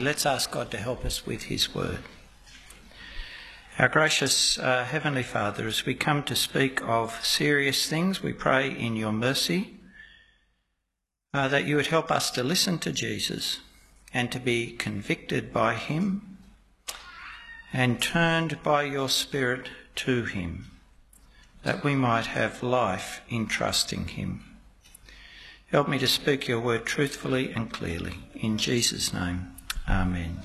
Let's ask God to help us with His word. Our gracious uh, Heavenly Father, as we come to speak of serious things, we pray in your mercy uh, that you would help us to listen to Jesus and to be convicted by Him and turned by your Spirit to Him, that we might have life in trusting Him. Help me to speak your word truthfully and clearly. In Jesus' name. Amen.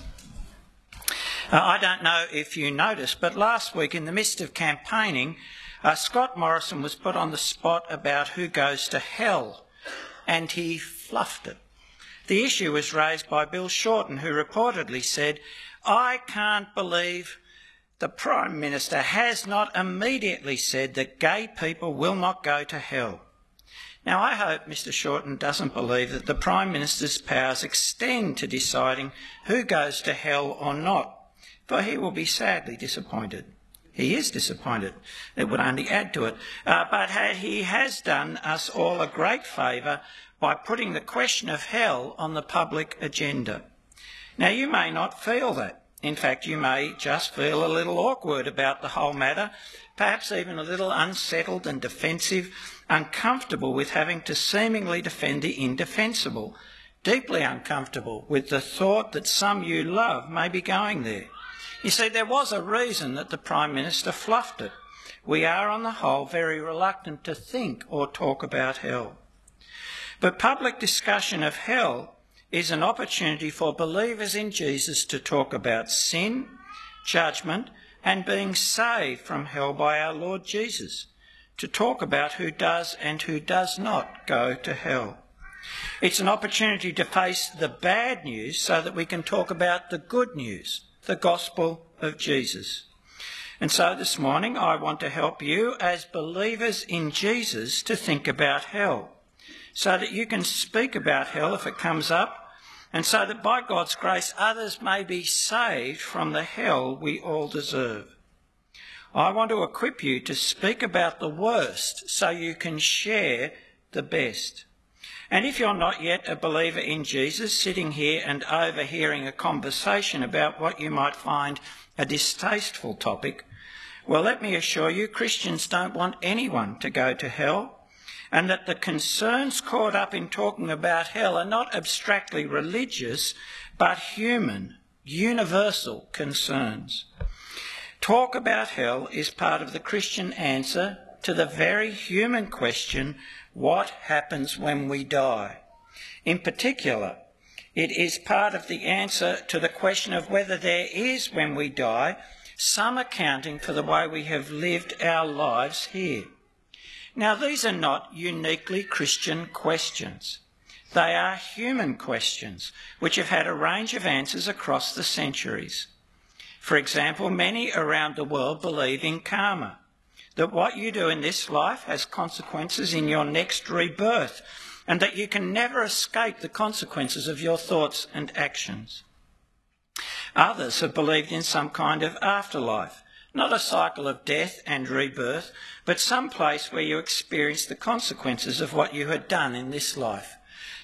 Uh, I don't know if you noticed, but last week, in the midst of campaigning, uh, Scott Morrison was put on the spot about who goes to hell, and he fluffed it. The issue was raised by Bill Shorten, who reportedly said, I can't believe the Prime Minister has not immediately said that gay people will not go to hell. Now, I hope Mr Shorten doesn't believe that the Prime Minister's powers extend to deciding who goes to hell or not, for he will be sadly disappointed. He is disappointed. It would only add to it. Uh, but he has done us all a great favour by putting the question of hell on the public agenda. Now, you may not feel that. In fact, you may just feel a little awkward about the whole matter, perhaps even a little unsettled and defensive uncomfortable with having to seemingly defend the indefensible, deeply uncomfortable with the thought that some you love may be going there. You see, there was a reason that the Prime Minister fluffed it. We are, on the whole, very reluctant to think or talk about hell. But public discussion of hell is an opportunity for believers in Jesus to talk about sin, judgment, and being saved from hell by our Lord Jesus to talk about who does and who does not go to hell. It's an opportunity to face the bad news so that we can talk about the good news, the gospel of Jesus. And so this morning I want to help you as believers in Jesus to think about hell so that you can speak about hell if it comes up and so that by God's grace others may be saved from the hell we all deserve. I want to equip you to speak about the worst so you can share the best. And if you're not yet a believer in Jesus, sitting here and overhearing a conversation about what you might find a distasteful topic, well, let me assure you, Christians don't want anyone to go to hell, and that the concerns caught up in talking about hell are not abstractly religious, but human, universal concerns. Talk about hell is part of the Christian answer to the very human question what happens when we die? In particular, it is part of the answer to the question of whether there is, when we die, some accounting for the way we have lived our lives here. Now, these are not uniquely Christian questions. They are human questions which have had a range of answers across the centuries. For example, many around the world believe in karma, that what you do in this life has consequences in your next rebirth, and that you can never escape the consequences of your thoughts and actions. Others have believed in some kind of afterlife, not a cycle of death and rebirth, but some place where you experience the consequences of what you had done in this life.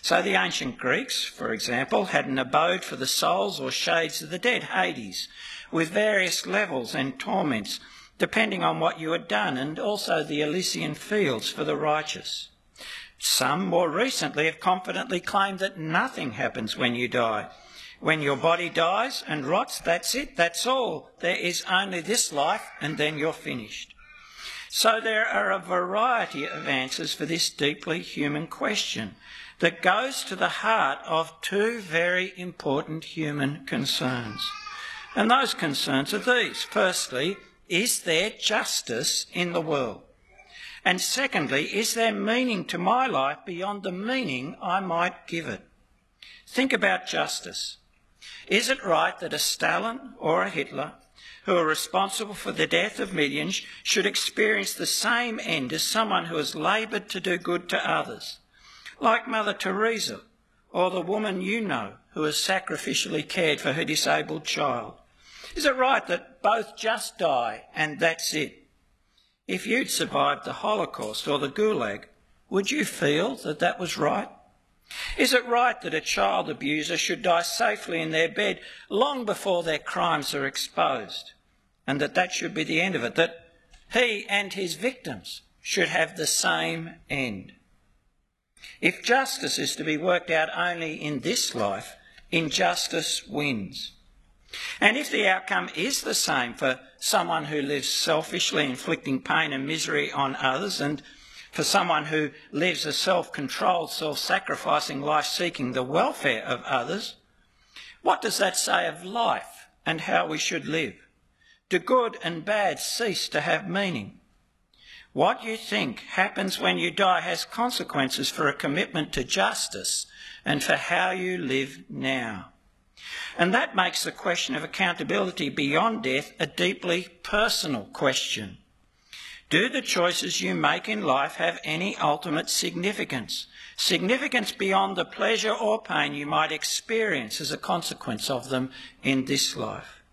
So the ancient Greeks, for example, had an abode for the souls or shades of the dead, Hades, with various levels and torments, depending on what you had done, and also the Elysian fields for the righteous. Some more recently have confidently claimed that nothing happens when you die. When your body dies and rots, that's it, that's all. There is only this life, and then you're finished. So there are a variety of answers for this deeply human question that goes to the heart of two very important human concerns. And those concerns are these. Firstly, is there justice in the world? And secondly, is there meaning to my life beyond the meaning I might give it? Think about justice. Is it right that a Stalin or a Hitler, who are responsible for the death of millions, should experience the same end as someone who has laboured to do good to others? Like Mother Teresa, or the woman you know who has sacrificially cared for her disabled child? Is it right that both just die and that's it? If you'd survived the Holocaust or the Gulag, would you feel that that was right? Is it right that a child abuser should die safely in their bed long before their crimes are exposed? And that that should be the end of it, that he and his victims should have the same end. If justice is to be worked out only in this life, injustice wins. And if the outcome is the same for someone who lives selfishly inflicting pain and misery on others and for someone who lives a self-controlled, self-sacrificing life seeking the welfare of others, what does that say of life and how we should live? Do good and bad cease to have meaning? What you think happens when you die has consequences for a commitment to justice and for how you live now. And that makes the question of accountability beyond death a deeply personal question. Do the choices you make in life have any ultimate significance? Significance beyond the pleasure or pain you might experience as a consequence of them in this life?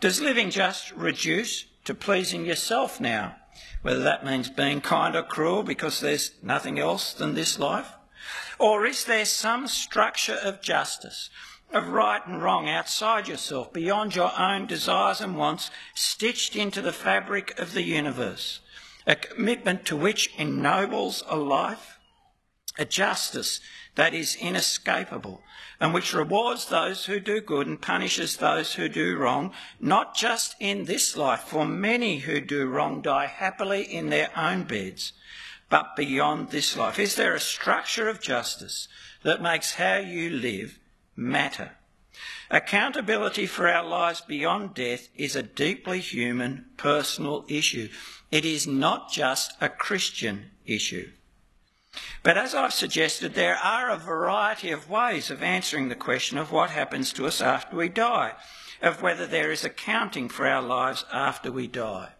Does living just reduce to pleasing yourself now? Whether that means being kind or cruel because there's nothing else than this life? Or is there some structure of justice, of right and wrong outside yourself, beyond your own desires and wants, stitched into the fabric of the universe? A commitment to which ennobles a life, a justice that is inescapable and which rewards those who do good and punishes those who do wrong, not just in this life, for many who do wrong die happily in their own beds, but beyond this life. Is there a structure of justice that makes how you live matter? Accountability for our lives beyond death is a deeply human, personal issue. It is not just a Christian issue. But as I've suggested, there are a variety of ways of answering the question of what happens to us after we die, of whether there is accounting for our lives after we die.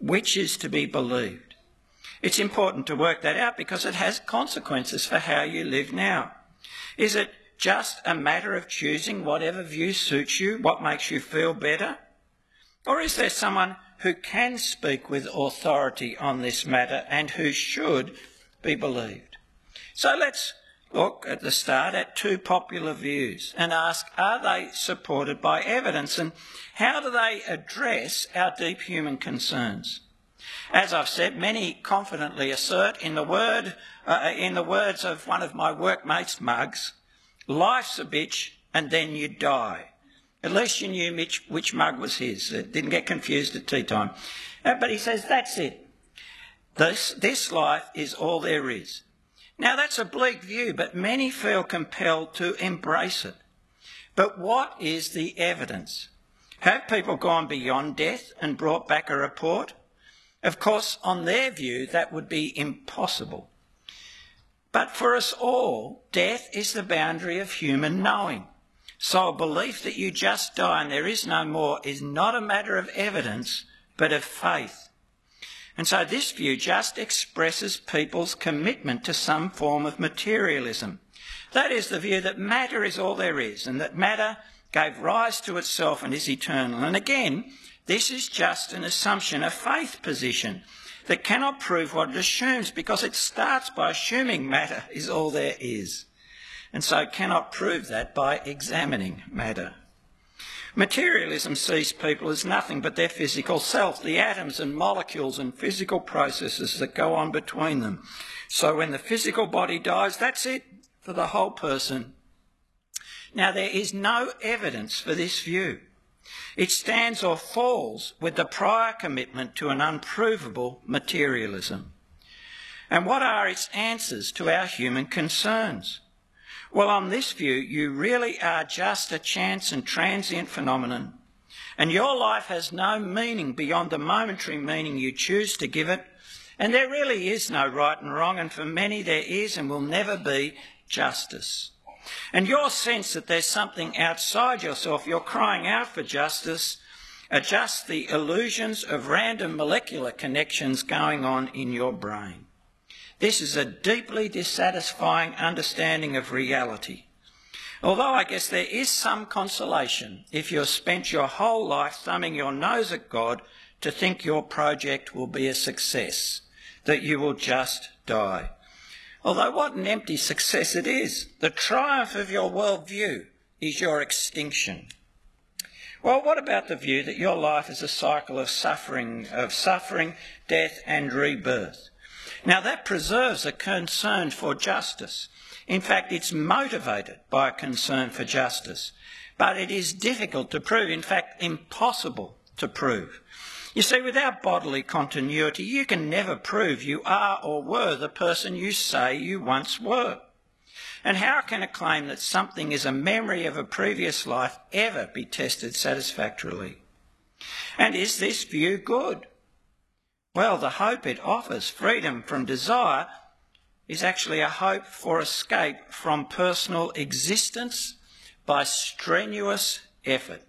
Which is to be believed? It's important to work that out because it has consequences for how you live now. Is it just a matter of choosing whatever view suits you, what makes you feel better? Or is there someone who can speak with authority on this matter and who should be believed. So let's look at the start at two popular views and ask are they supported by evidence and how do they address our deep human concerns? As I've said, many confidently assert in the word uh, in the words of one of my workmates, Muggs, life's a bitch and then you die. At least you knew which, which mug was his. It didn't get confused at tea time. Uh, but he says, that's it. This, this life is all there is. Now that's a bleak view, but many feel compelled to embrace it. But what is the evidence? Have people gone beyond death and brought back a report? Of course, on their view, that would be impossible. But for us all, death is the boundary of human knowing. So a belief that you just die and there is no more is not a matter of evidence, but of faith. And so this view just expresses people's commitment to some form of materialism. That is the view that matter is all there is and that matter gave rise to itself and is eternal. And again, this is just an assumption, a faith position that cannot prove what it assumes because it starts by assuming matter is all there is and so cannot prove that by examining matter. Materialism sees people as nothing but their physical self, the atoms and molecules and physical processes that go on between them. So when the physical body dies, that's it for the whole person. Now, there is no evidence for this view. It stands or falls with the prior commitment to an unprovable materialism. And what are its answers to our human concerns? Well, on this view, you really are just a chance and transient phenomenon, and your life has no meaning beyond the momentary meaning you choose to give it, and there really is no right and wrong, and for many there is and will never be justice. And your sense that there's something outside yourself, you're crying out for justice, are just the illusions of random molecular connections going on in your brain. This is a deeply dissatisfying understanding of reality. Although I guess there is some consolation if you've spent your whole life thumbing your nose at God to think your project will be a success, that you will just die. Although what an empty success it is. The triumph of your worldview is your extinction. Well, what about the view that your life is a cycle of suffering, of suffering, death and rebirth? Now that preserves a concern for justice. In fact, it's motivated by a concern for justice. But it is difficult to prove, in fact, impossible to prove. You see, without bodily continuity, you can never prove you are or were the person you say you once were. And how can a claim that something is a memory of a previous life ever be tested satisfactorily? And is this view good? Well, the hope it offers, freedom from desire, is actually a hope for escape from personal existence by strenuous effort.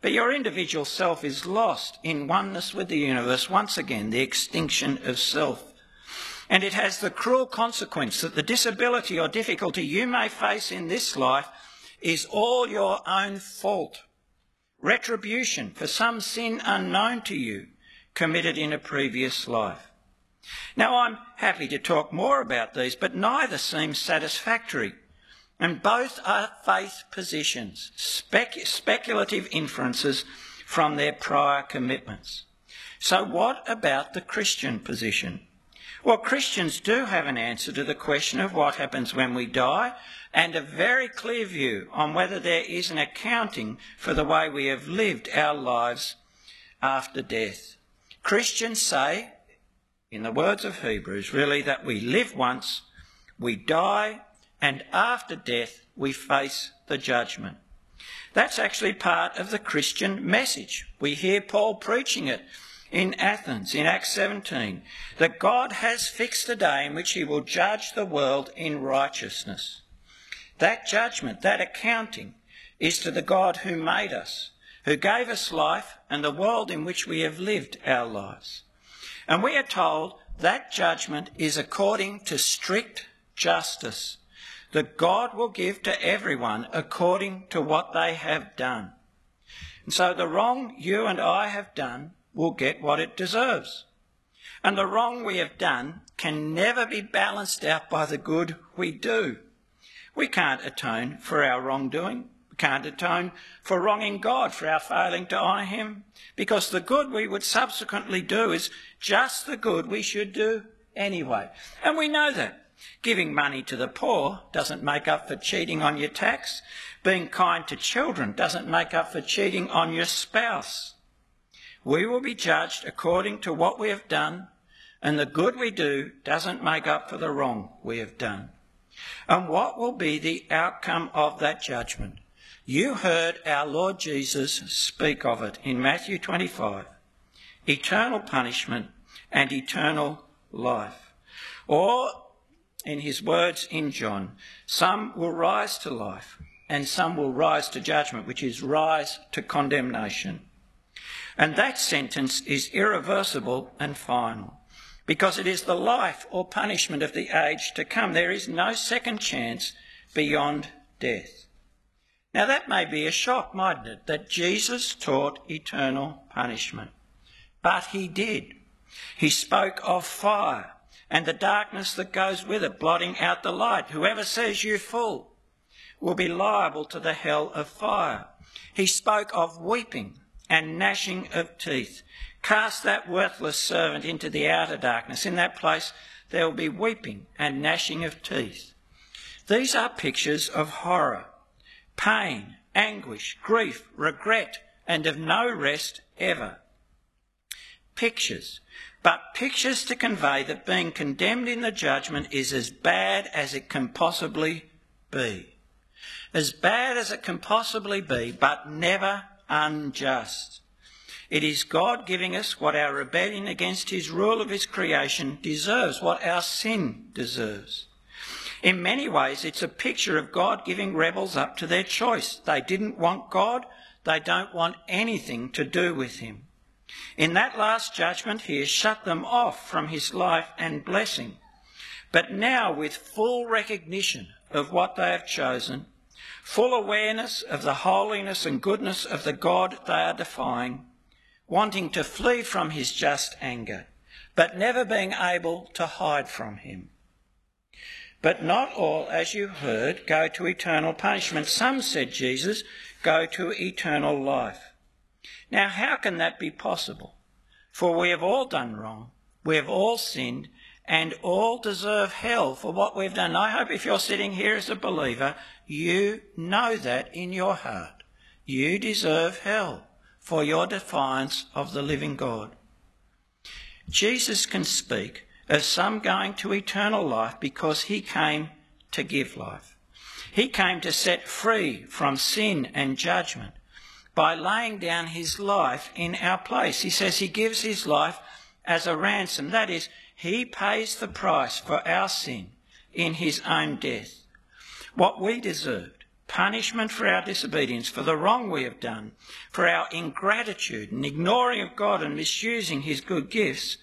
But your individual self is lost in oneness with the universe, once again, the extinction of self. And it has the cruel consequence that the disability or difficulty you may face in this life is all your own fault. Retribution for some sin unknown to you committed in a previous life. Now, I'm happy to talk more about these, but neither seems satisfactory. And both are faith positions, spec- speculative inferences from their prior commitments. So, what about the Christian position? Well, Christians do have an answer to the question of what happens when we die and a very clear view on whether there is an accounting for the way we have lived our lives after death. Christians say, in the words of Hebrews, really that we live once, we die, and after death we face the judgment. That's actually part of the Christian message. We hear Paul preaching it in Athens in Acts 17 that God has fixed a day in which he will judge the world in righteousness. That judgment, that accounting, is to the God who made us, who gave us life and the world in which we have lived our lives. And we are told that judgment is according to strict justice, that God will give to everyone according to what they have done. And so the wrong you and I have done will get what it deserves. And the wrong we have done can never be balanced out by the good we do. We can't atone for our wrongdoing. Can't atone for wronging God, for our failing to honour Him, because the good we would subsequently do is just the good we should do anyway. And we know that. Giving money to the poor doesn't make up for cheating on your tax. Being kind to children doesn't make up for cheating on your spouse. We will be judged according to what we have done, and the good we do doesn't make up for the wrong we have done. And what will be the outcome of that judgment? You heard our Lord Jesus speak of it in Matthew 25 eternal punishment and eternal life. Or, in his words in John, some will rise to life and some will rise to judgment, which is rise to condemnation. And that sentence is irreversible and final because it is the life or punishment of the age to come. There is no second chance beyond death. Now, that may be a shock, mightn't it, that Jesus taught eternal punishment. But he did. He spoke of fire and the darkness that goes with it, blotting out the light. Whoever says you fool will be liable to the hell of fire. He spoke of weeping and gnashing of teeth. Cast that worthless servant into the outer darkness. In that place there will be weeping and gnashing of teeth. These are pictures of horror, pain, anguish, grief, regret, and of no rest ever. Pictures, but pictures to convey that being condemned in the judgment is as bad as it can possibly be. As bad as it can possibly be, but never unjust. It is God giving us what our rebellion against his rule of his creation deserves, what our sin deserves. In many ways, it's a picture of God giving rebels up to their choice. They didn't want God, they don't want anything to do with him. In that last judgment, he has shut them off from his life and blessing. But now, with full recognition of what they have chosen, full awareness of the holiness and goodness of the God they are defying, wanting to flee from his just anger, but never being able to hide from him. But not all, as you heard, go to eternal punishment. Some, said Jesus, go to eternal life. Now, how can that be possible? For we have all done wrong, we have all sinned, and all deserve hell for what we've done. I hope if you're sitting here as a believer, you know that in your heart. You deserve hell for your defiance of the living God. Jesus can speak of some going to eternal life because he came to give life. He came to set free from sin and judgment by laying down his life in our place. He says he gives his life as a ransom. That is, he pays the price for our sin in his own death. What we deserved, punishment for our disobedience, for the wrong we have done, for our ingratitude and ignoring of God and misusing his good gifts,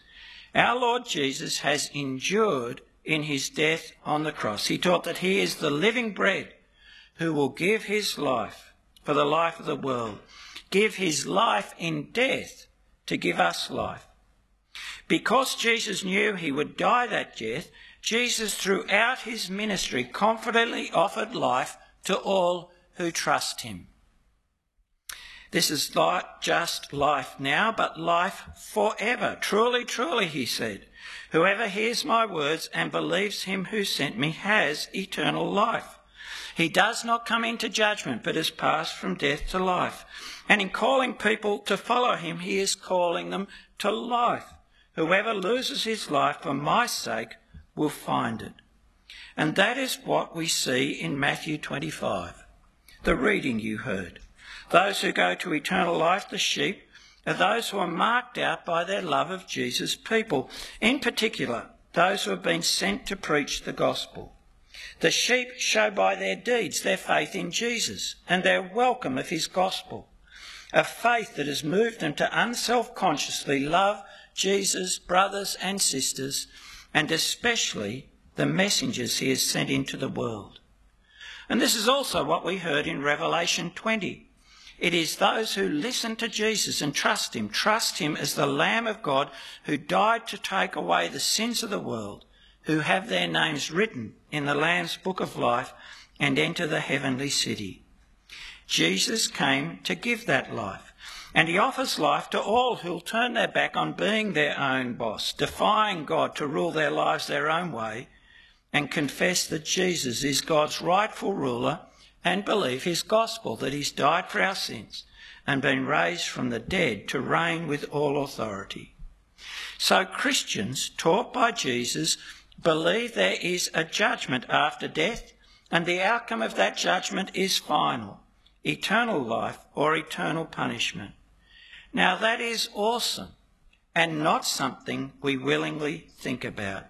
our Lord Jesus has endured in his death on the cross. He taught that he is the living bread who will give his life for the life of the world, give his life in death to give us life. Because Jesus knew he would die that death, Jesus throughout his ministry confidently offered life to all who trust him. This is not just life now, but life forever. Truly, truly, he said. Whoever hears my words and believes him who sent me has eternal life. He does not come into judgment, but has passed from death to life. And in calling people to follow him, he is calling them to life. Whoever loses his life for my sake will find it. And that is what we see in Matthew 25, the reading you heard. Those who go to eternal life, the sheep, are those who are marked out by their love of Jesus' people, in particular, those who have been sent to preach the gospel. The sheep show by their deeds their faith in Jesus and their welcome of his gospel, a faith that has moved them to unself consciously love Jesus' brothers and sisters, and especially the messengers he has sent into the world. And this is also what we heard in Revelation 20 it is those who listen to Jesus and trust him, trust him as the Lamb of God who died to take away the sins of the world, who have their names written in the Lamb's book of life and enter the heavenly city. Jesus came to give that life, and he offers life to all who'll turn their back on being their own boss, defying God to rule their lives their own way, and confess that Jesus is God's rightful ruler and believe his gospel that he's died for our sins and been raised from the dead to reign with all authority. So Christians taught by Jesus believe there is a judgment after death and the outcome of that judgment is final, eternal life or eternal punishment. Now that is awesome and not something we willingly think about.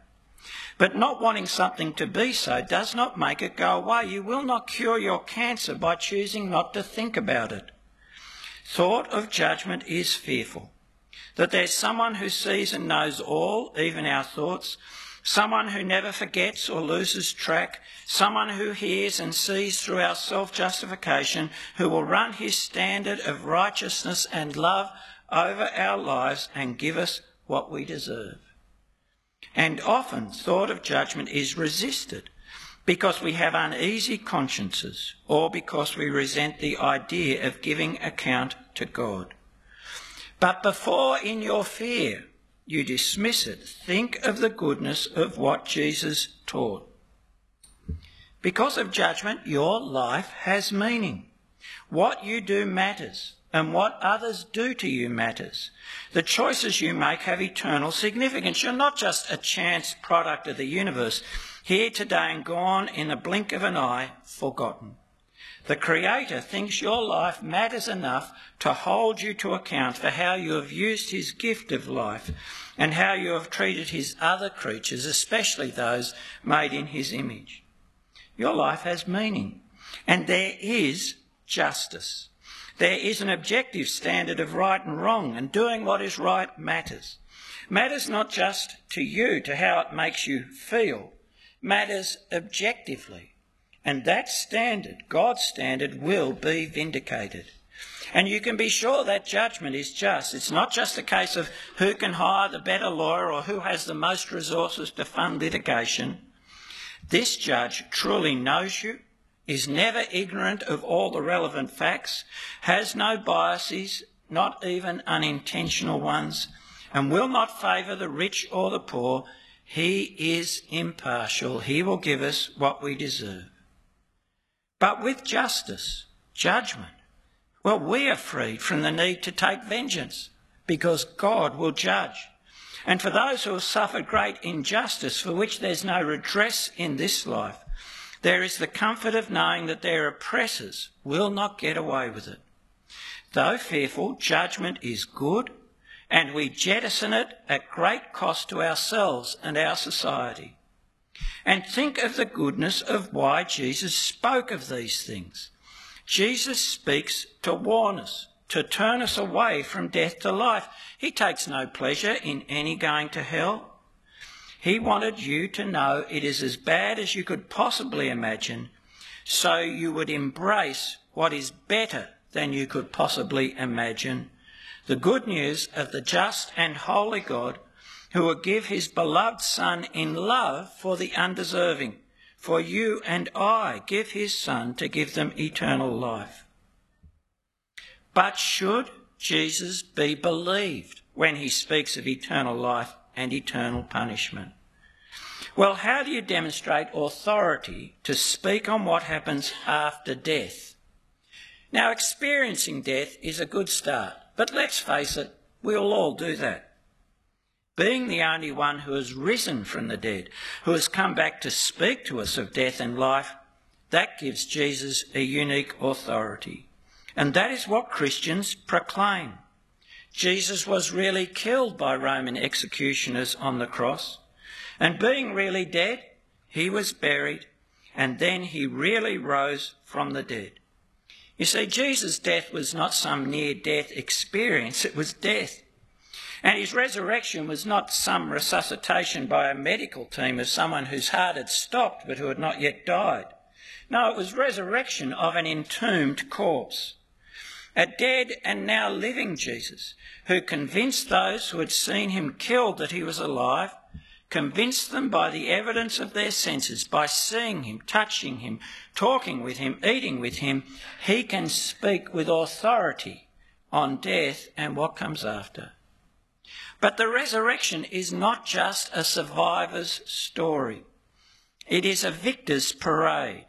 But not wanting something to be so does not make it go away. You will not cure your cancer by choosing not to think about it. Thought of judgment is fearful. That there's someone who sees and knows all, even our thoughts, someone who never forgets or loses track, someone who hears and sees through our self justification, who will run his standard of righteousness and love over our lives and give us what we deserve. And often thought of judgment is resisted because we have uneasy consciences or because we resent the idea of giving account to God. But before in your fear you dismiss it, think of the goodness of what Jesus taught. Because of judgment, your life has meaning. What you do matters and what others do to you matters. The choices you make have eternal significance. You're not just a chance product of the universe, here today and gone in the blink of an eye, forgotten. The Creator thinks your life matters enough to hold you to account for how you have used His gift of life and how you have treated His other creatures, especially those made in His image. Your life has meaning, and there is justice. There is an objective standard of right and wrong, and doing what is right matters. Matters not just to you, to how it makes you feel, matters objectively. And that standard, God's standard, will be vindicated. And you can be sure that judgment is just. It's not just a case of who can hire the better lawyer or who has the most resources to fund litigation. This judge truly knows you, is never ignorant of all the relevant facts, has no biases, not even unintentional ones, and will not favour the rich or the poor. He is impartial. He will give us what we deserve. But with justice, judgment, well, we are freed from the need to take vengeance because God will judge. And for those who have suffered great injustice for which there's no redress in this life, there is the comfort of knowing that their oppressors will not get away with it. Though fearful, judgment is good, and we jettison it at great cost to ourselves and our society. And think of the goodness of why Jesus spoke of these things. Jesus speaks to warn us, to turn us away from death to life. He takes no pleasure in any going to hell. He wanted you to know it is as bad as you could possibly imagine, so you would embrace what is better than you could possibly imagine. The good news of the just and holy God who will give his beloved Son in love for the undeserving for you and I give his Son to give them eternal life. But should Jesus be believed when he speaks of eternal life and eternal punishment? Well, how do you demonstrate authority to speak on what happens after death? Now, experiencing death is a good start, but let's face it, we'll all do that being the only one who has risen from the dead, who has come back to speak to us of death and life, that gives Jesus a unique authority. And that is what Christians proclaim. Jesus was really killed by Roman executioners on the cross, and being really dead, he was buried, and then he really rose from the dead. You see, Jesus' death was not some near death experience, it was death. And his resurrection was not some resuscitation by a medical team of someone whose heart had stopped but who had not yet died. No, it was resurrection of an entombed corpse. A dead and now living Jesus who convinced those who had seen him killed that he was alive, convinced them by the evidence of their senses, by seeing him, touching him, talking with him, eating with him, he can speak with authority on death and what comes after. But the resurrection is not just a survivor's story. It is a victor's parade.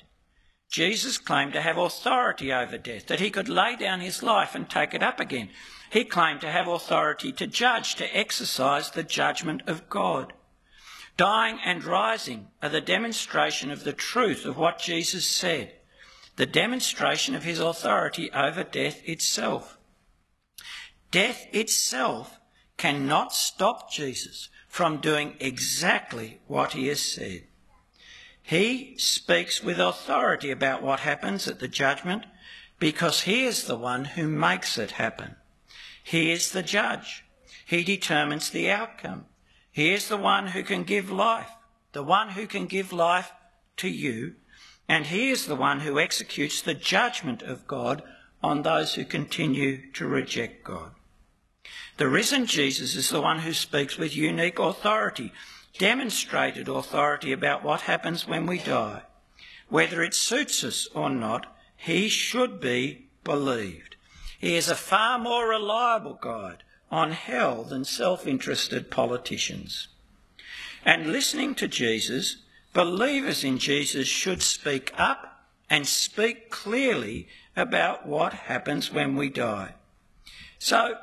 Jesus claimed to have authority over death, that he could lay down his life and take it up again. He claimed to have authority to judge, to exercise the judgment of God. Dying and rising are the demonstration of the truth of what Jesus said, the demonstration of his authority over death itself. Death itself cannot stop Jesus from doing exactly what he has said. He speaks with authority about what happens at the judgment because he is the one who makes it happen. He is the judge. He determines the outcome. He is the one who can give life, the one who can give life to you, and he is the one who executes the judgment of God on those who continue to reject God. The risen Jesus is the one who speaks with unique authority, demonstrated authority about what happens when we die. Whether it suits us or not, he should be believed. He is a far more reliable guide on hell than self interested politicians. And listening to Jesus, believers in Jesus should speak up and speak clearly about what happens when we die. So,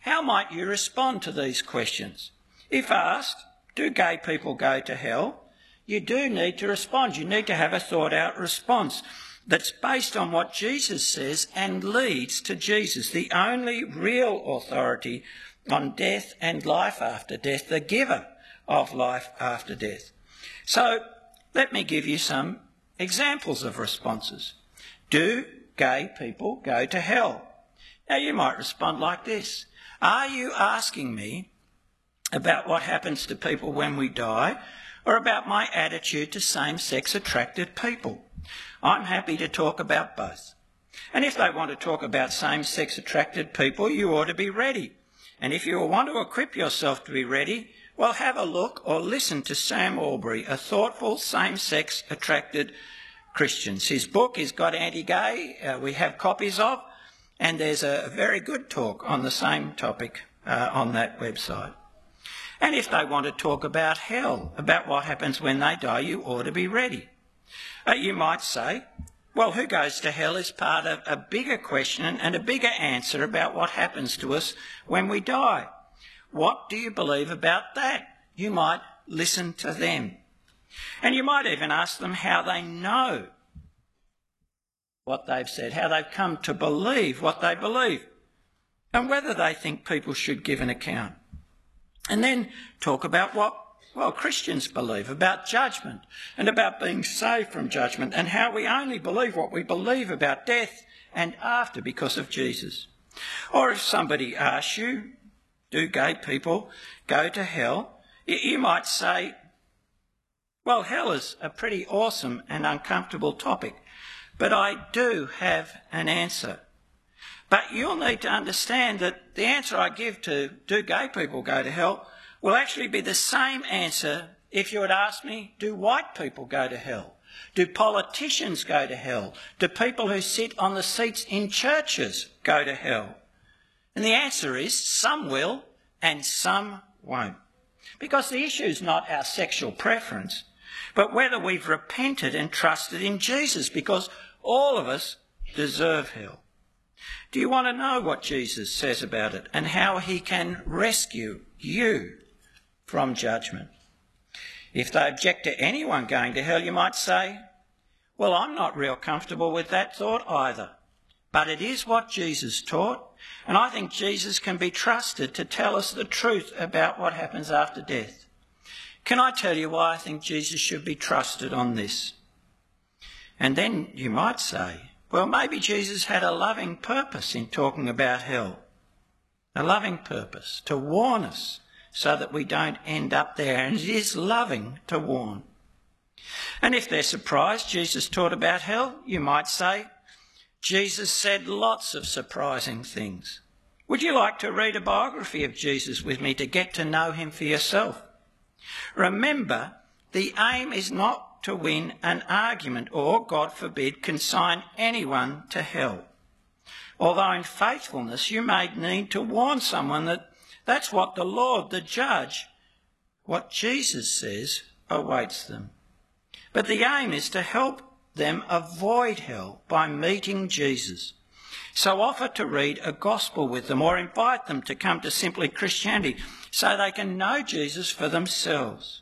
how might you respond to these questions? If asked, do gay people go to hell? You do need to respond. You need to have a thought out response that's based on what Jesus says and leads to Jesus, the only real authority on death and life after death, the giver of life after death. So let me give you some examples of responses. Do gay people go to hell? Now you might respond like this. Are you asking me about what happens to people when we die or about my attitude to same sex attracted people? I'm happy to talk about both. And if they want to talk about same sex attracted people, you ought to be ready. And if you want to equip yourself to be ready, Well, have a look or listen to Sam Allberry, a thoughtful, same sex attracted Christian. His book is God Anti Gay, uh, we have copies of, and there's a very good talk on the same topic uh, on that website. And if they want to talk about hell, about what happens when they die, you ought to be ready. Uh, you might say, well, who goes to hell is part of a bigger question and a bigger answer about what happens to us when we die. What do you believe about that? You might listen to them. And you might even ask them how they know what they've said, how they've come to believe what they believe, and whether they think people should give an account. And then talk about what, well, Christians believe about judgment and about being saved from judgment and how we only believe what we believe about death and after because of Jesus. Or if somebody asks you, do gay people go to hell? You might say, well, hell is a pretty awesome and uncomfortable topic, but I do have an answer. But you'll need to understand that the answer I give to do gay people go to hell will actually be the same answer if you had asked me, do white people go to hell? Do politicians go to hell? Do people who sit on the seats in churches go to hell? And the answer is some will and some won't. Because the issue is not our sexual preference, but whether we've repented and trusted in Jesus, because all of us deserve hell. Do you want to know what Jesus says about it and how he can rescue you from judgment? If they object to anyone going to hell, you might say, Well, I'm not real comfortable with that thought either. But it is what Jesus taught, and I think Jesus can be trusted to tell us the truth about what happens after death. Can I tell you why I think Jesus should be trusted on this? And then you might say, well, maybe Jesus had a loving purpose in talking about hell. A loving purpose to warn us so that we don't end up there. And it is loving to warn. And if they're surprised Jesus taught about hell, you might say, Jesus said lots of surprising things. Would you like to read a biography of Jesus with me to get to know him for yourself? Remember, the aim is not to win an argument or, God forbid, consign anyone to hell. Although in faithfulness you may need to warn someone that that's what the Lord, the judge, what Jesus says awaits them. But the aim is to help them avoid hell by meeting Jesus. So offer to read a gospel with them or invite them to come to Simply Christianity so they can know Jesus for themselves.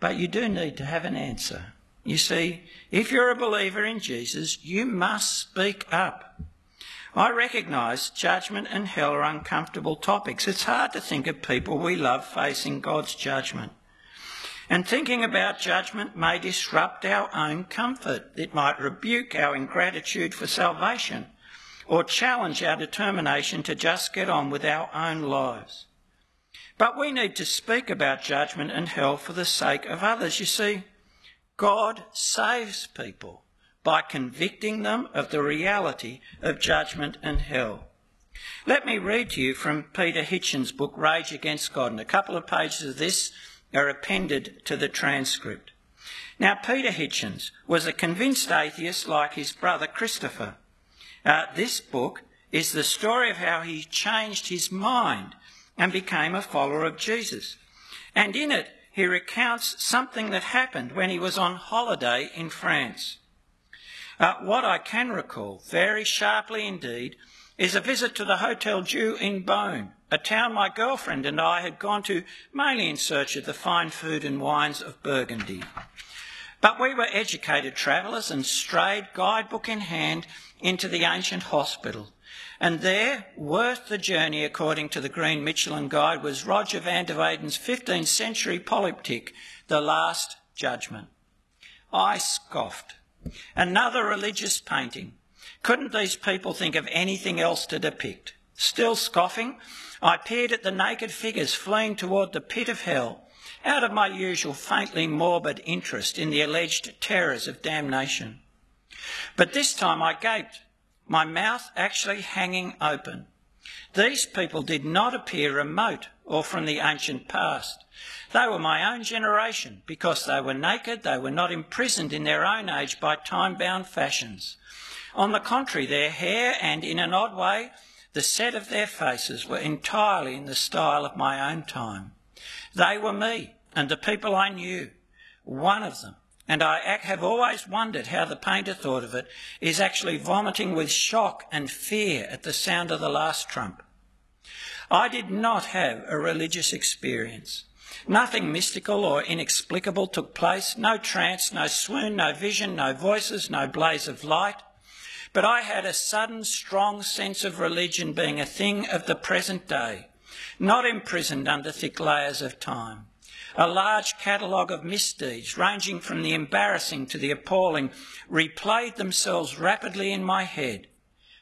But you do need to have an answer. You see, if you're a believer in Jesus, you must speak up. I recognise judgment and hell are uncomfortable topics. It's hard to think of people we love facing God's judgment. And thinking about judgment may disrupt our own comfort. It might rebuke our ingratitude for salvation or challenge our determination to just get on with our own lives. But we need to speak about judgment and hell for the sake of others. You see, God saves people by convicting them of the reality of judgment and hell. Let me read to you from Peter Hitchens' book, Rage Against God, and a couple of pages of this are appended to the transcript. Now, Peter Hitchens was a convinced atheist like his brother Christopher. Uh, this book is the story of how he changed his mind and became a follower of Jesus. And in it, he recounts something that happened when he was on holiday in France. Uh, what I can recall, very sharply indeed, is a visit to the Hotel Dieu in Beaune, a town my girlfriend and I had gone to mainly in search of the fine food and wines of Burgundy. But we were educated travellers and strayed, guidebook in hand, into the ancient hospital. And there, worth the journey according to the Green Michelin Guide, was Roger van der Weyden's 15th century polyptych, The Last Judgment. I scoffed. Another religious painting, couldn't these people think of anything else to depict? Still scoffing, I peered at the naked figures fleeing toward the pit of hell out of my usual faintly morbid interest in the alleged terrors of damnation. But this time I gaped, my mouth actually hanging open. These people did not appear remote or from the ancient past. They were my own generation because they were naked, they were not imprisoned in their own age by time bound fashions. On the contrary, their hair and, in an odd way, the set of their faces were entirely in the style of my own time. They were me and the people I knew, one of them, and I have always wondered how the painter thought of it, is actually vomiting with shock and fear at the sound of the last trump. I did not have a religious experience. Nothing mystical or inexplicable took place, no trance, no swoon, no vision, no voices, no blaze of light. But I had a sudden, strong sense of religion being a thing of the present day, not imprisoned under thick layers of time. A large catalogue of misdeeds, ranging from the embarrassing to the appalling, replayed themselves rapidly in my head.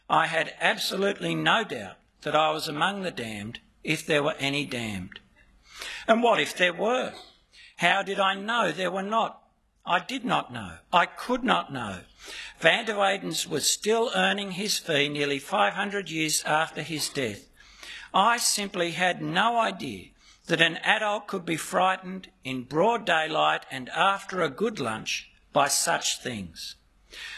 I had absolutely no doubt that I was among the damned, if there were any damned. And what if there were? How did I know there were not? I did not know. I could not know. Van der Weydens was still earning his fee nearly 500 years after his death. I simply had no idea that an adult could be frightened in broad daylight and after a good lunch by such things.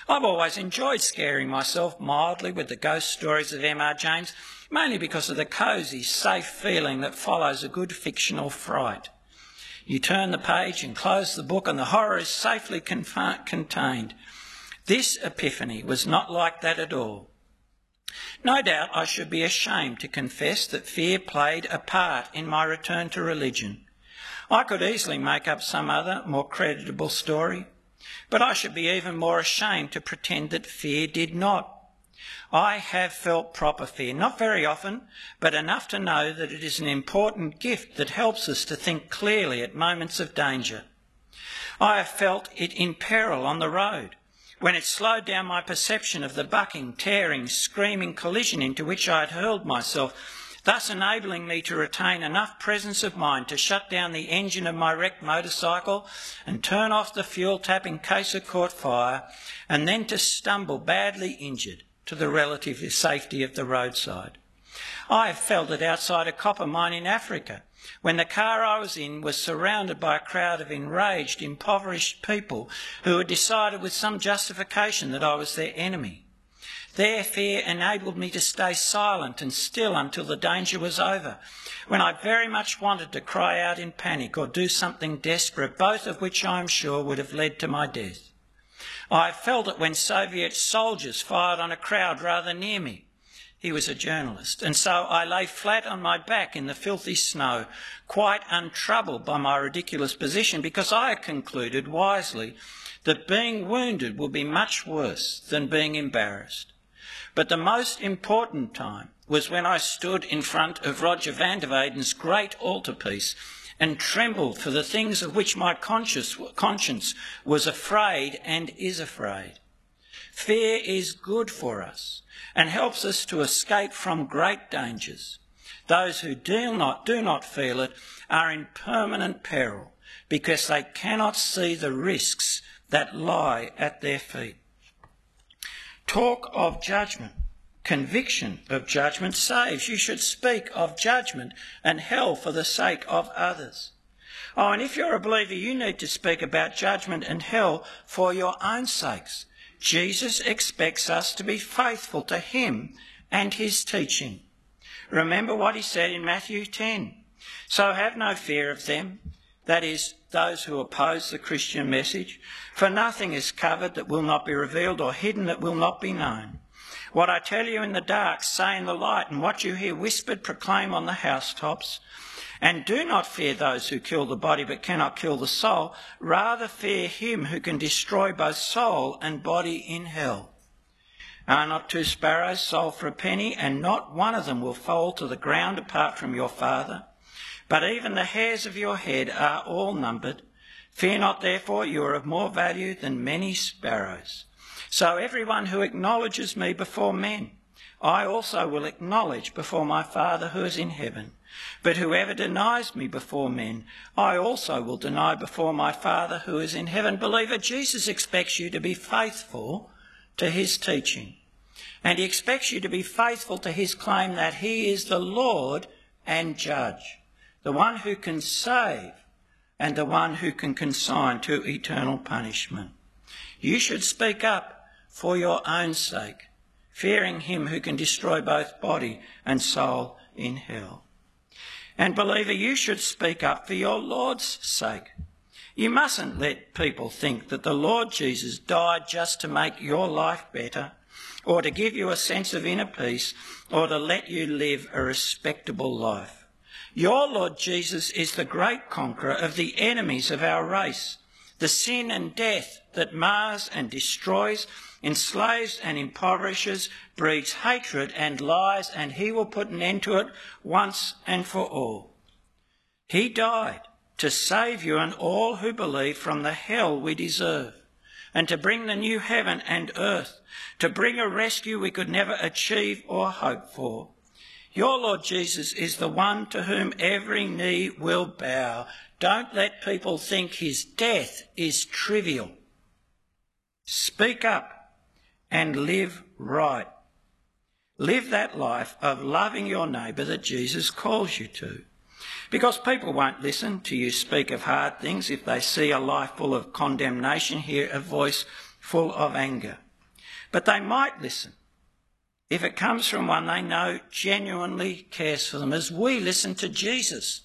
I've always enjoyed scaring myself mildly with the ghost stories of M.R. James, mainly because of the cosy, safe feeling that follows a good fictional fright. You turn the page and close the book, and the horror is safely contained. This epiphany was not like that at all. No doubt I should be ashamed to confess that fear played a part in my return to religion. I could easily make up some other, more creditable story, but I should be even more ashamed to pretend that fear did not. I have felt proper fear, not very often, but enough to know that it is an important gift that helps us to think clearly at moments of danger. I have felt it in peril on the road, when it slowed down my perception of the bucking, tearing, screaming collision into which I had hurled myself, thus enabling me to retain enough presence of mind to shut down the engine of my wrecked motorcycle and turn off the fuel tap in case it caught fire, and then to stumble badly injured to the relative safety of the roadside. I have felt it outside a copper mine in Africa when the car I was in was surrounded by a crowd of enraged, impoverished people who had decided with some justification that I was their enemy. Their fear enabled me to stay silent and still until the danger was over, when I very much wanted to cry out in panic or do something desperate, both of which I am sure would have led to my death. I felt it when Soviet soldiers fired on a crowd rather near me. He was a journalist, and so I lay flat on my back in the filthy snow, quite untroubled by my ridiculous position, because I concluded wisely that being wounded would be much worse than being embarrassed. But the most important time was when I stood in front of Roger van der Weyden's great altarpiece and trembled for the things of which my conscience was afraid and is afraid. Fear is good for us and helps us to escape from great dangers. Those who do not, do not feel it are in permanent peril because they cannot see the risks that lie at their feet. Talk of judgment conviction of judgment saves. You should speak of judgment and hell for the sake of others. Oh, and if you're a believer, you need to speak about judgment and hell for your own sakes. Jesus expects us to be faithful to him and his teaching. Remember what he said in Matthew 10. So have no fear of them, that is, those who oppose the Christian message, for nothing is covered that will not be revealed or hidden that will not be known. What I tell you in the dark, say in the light, and what you hear whispered, proclaim on the housetops. And do not fear those who kill the body but cannot kill the soul. Rather fear him who can destroy both soul and body in hell. Are not two sparrows sold for a penny, and not one of them will fall to the ground apart from your Father? But even the hairs of your head are all numbered. Fear not, therefore, you are of more value than many sparrows. So everyone who acknowledges me before men, I also will acknowledge before my Father who is in heaven. But whoever denies me before men, I also will deny before my Father who is in heaven. Believer, Jesus expects you to be faithful to his teaching. And he expects you to be faithful to his claim that he is the Lord and judge, the one who can save and the one who can consign to eternal punishment. You should speak up for your own sake, fearing him who can destroy both body and soul in hell. And believer, you should speak up for your Lord's sake. You mustn't let people think that the Lord Jesus died just to make your life better, or to give you a sense of inner peace, or to let you live a respectable life. Your Lord Jesus is the great conqueror of the enemies of our race, the sin and death that mars and destroys, enslaves and impoverishes, breeds hatred and lies, and he will put an end to it once and for all. He died to save you and all who believe from the hell we deserve, and to bring the new heaven and earth, to bring a rescue we could never achieve or hope for. Your Lord Jesus is the one to whom every knee will bow. Don't let people think his death is trivial. Speak up and live right. Live that life of loving your neighbour that Jesus calls you to. Because people won't listen to you speak of hard things if they see a life full of condemnation, hear a voice full of anger. But they might listen if it comes from one they know genuinely cares for them, as we listen to Jesus,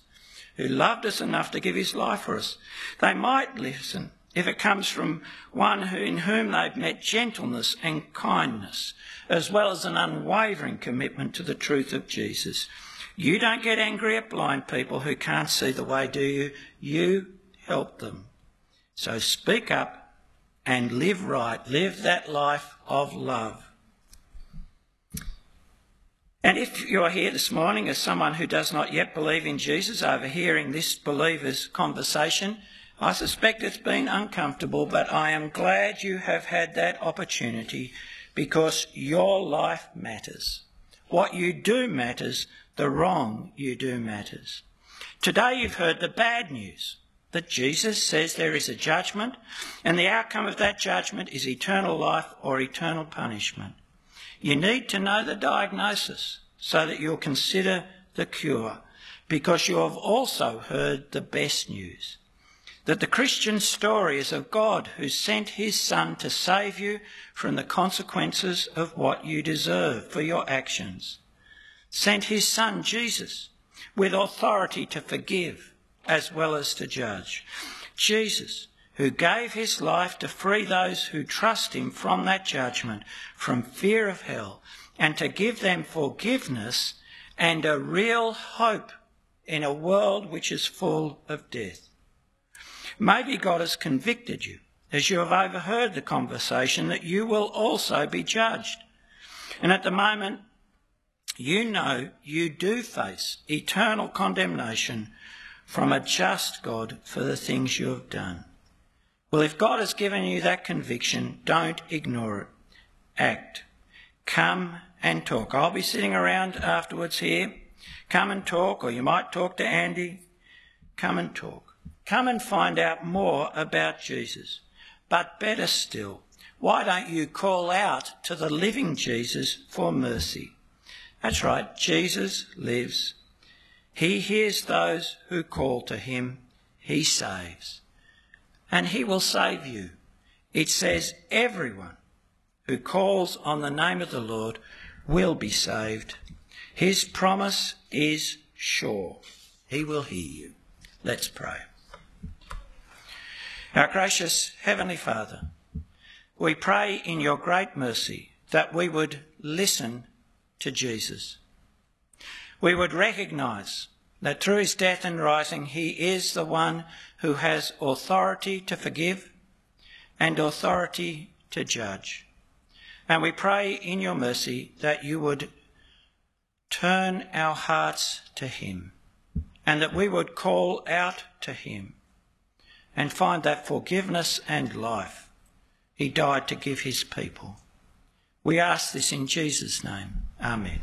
who loved us enough to give his life for us. They might listen if it comes from one who, in whom they've met gentleness and kindness, as well as an unwavering commitment to the truth of Jesus. You don't get angry at blind people who can't see the way, do you? You help them. So speak up and live right. Live that life of love. And if you're here this morning as someone who does not yet believe in Jesus, overhearing this believer's conversation, I suspect it's been uncomfortable, but I am glad you have had that opportunity because your life matters. What you do matters, the wrong you do matters. Today you've heard the bad news that Jesus says there is a judgment, and the outcome of that judgment is eternal life or eternal punishment. You need to know the diagnosis so that you'll consider the cure, because you have also heard the best news. That the Christian story is of God who sent his Son to save you from the consequences of what you deserve for your actions. Sent his Son, Jesus, with authority to forgive as well as to judge. Jesus, who gave his life to free those who trust him from that judgment, from fear of hell, and to give them forgiveness and a real hope in a world which is full of death. Maybe God has convicted you as you have overheard the conversation that you will also be judged. And at the moment, you know you do face eternal condemnation from a just God for the things you have done. Well, if God has given you that conviction, don't ignore it. Act. Come and talk. I'll be sitting around afterwards here. Come and talk, or you might talk to Andy. Come and talk. Come and find out more about Jesus. But better still, why don't you call out to the living Jesus for mercy? That's right, Jesus lives. He hears those who call to him. He saves and he will save you. It says everyone who calls on the name of the Lord will be saved. His promise is sure. He will hear you. Let's pray. Our gracious Heavenly Father, we pray in your great mercy that we would listen to Jesus. We would recognise that through his death and rising, he is the one who has authority to forgive and authority to judge. And we pray in your mercy that you would turn our hearts to him and that we would call out to him and find that forgiveness and life he died to give his people. We ask this in Jesus' name. Amen.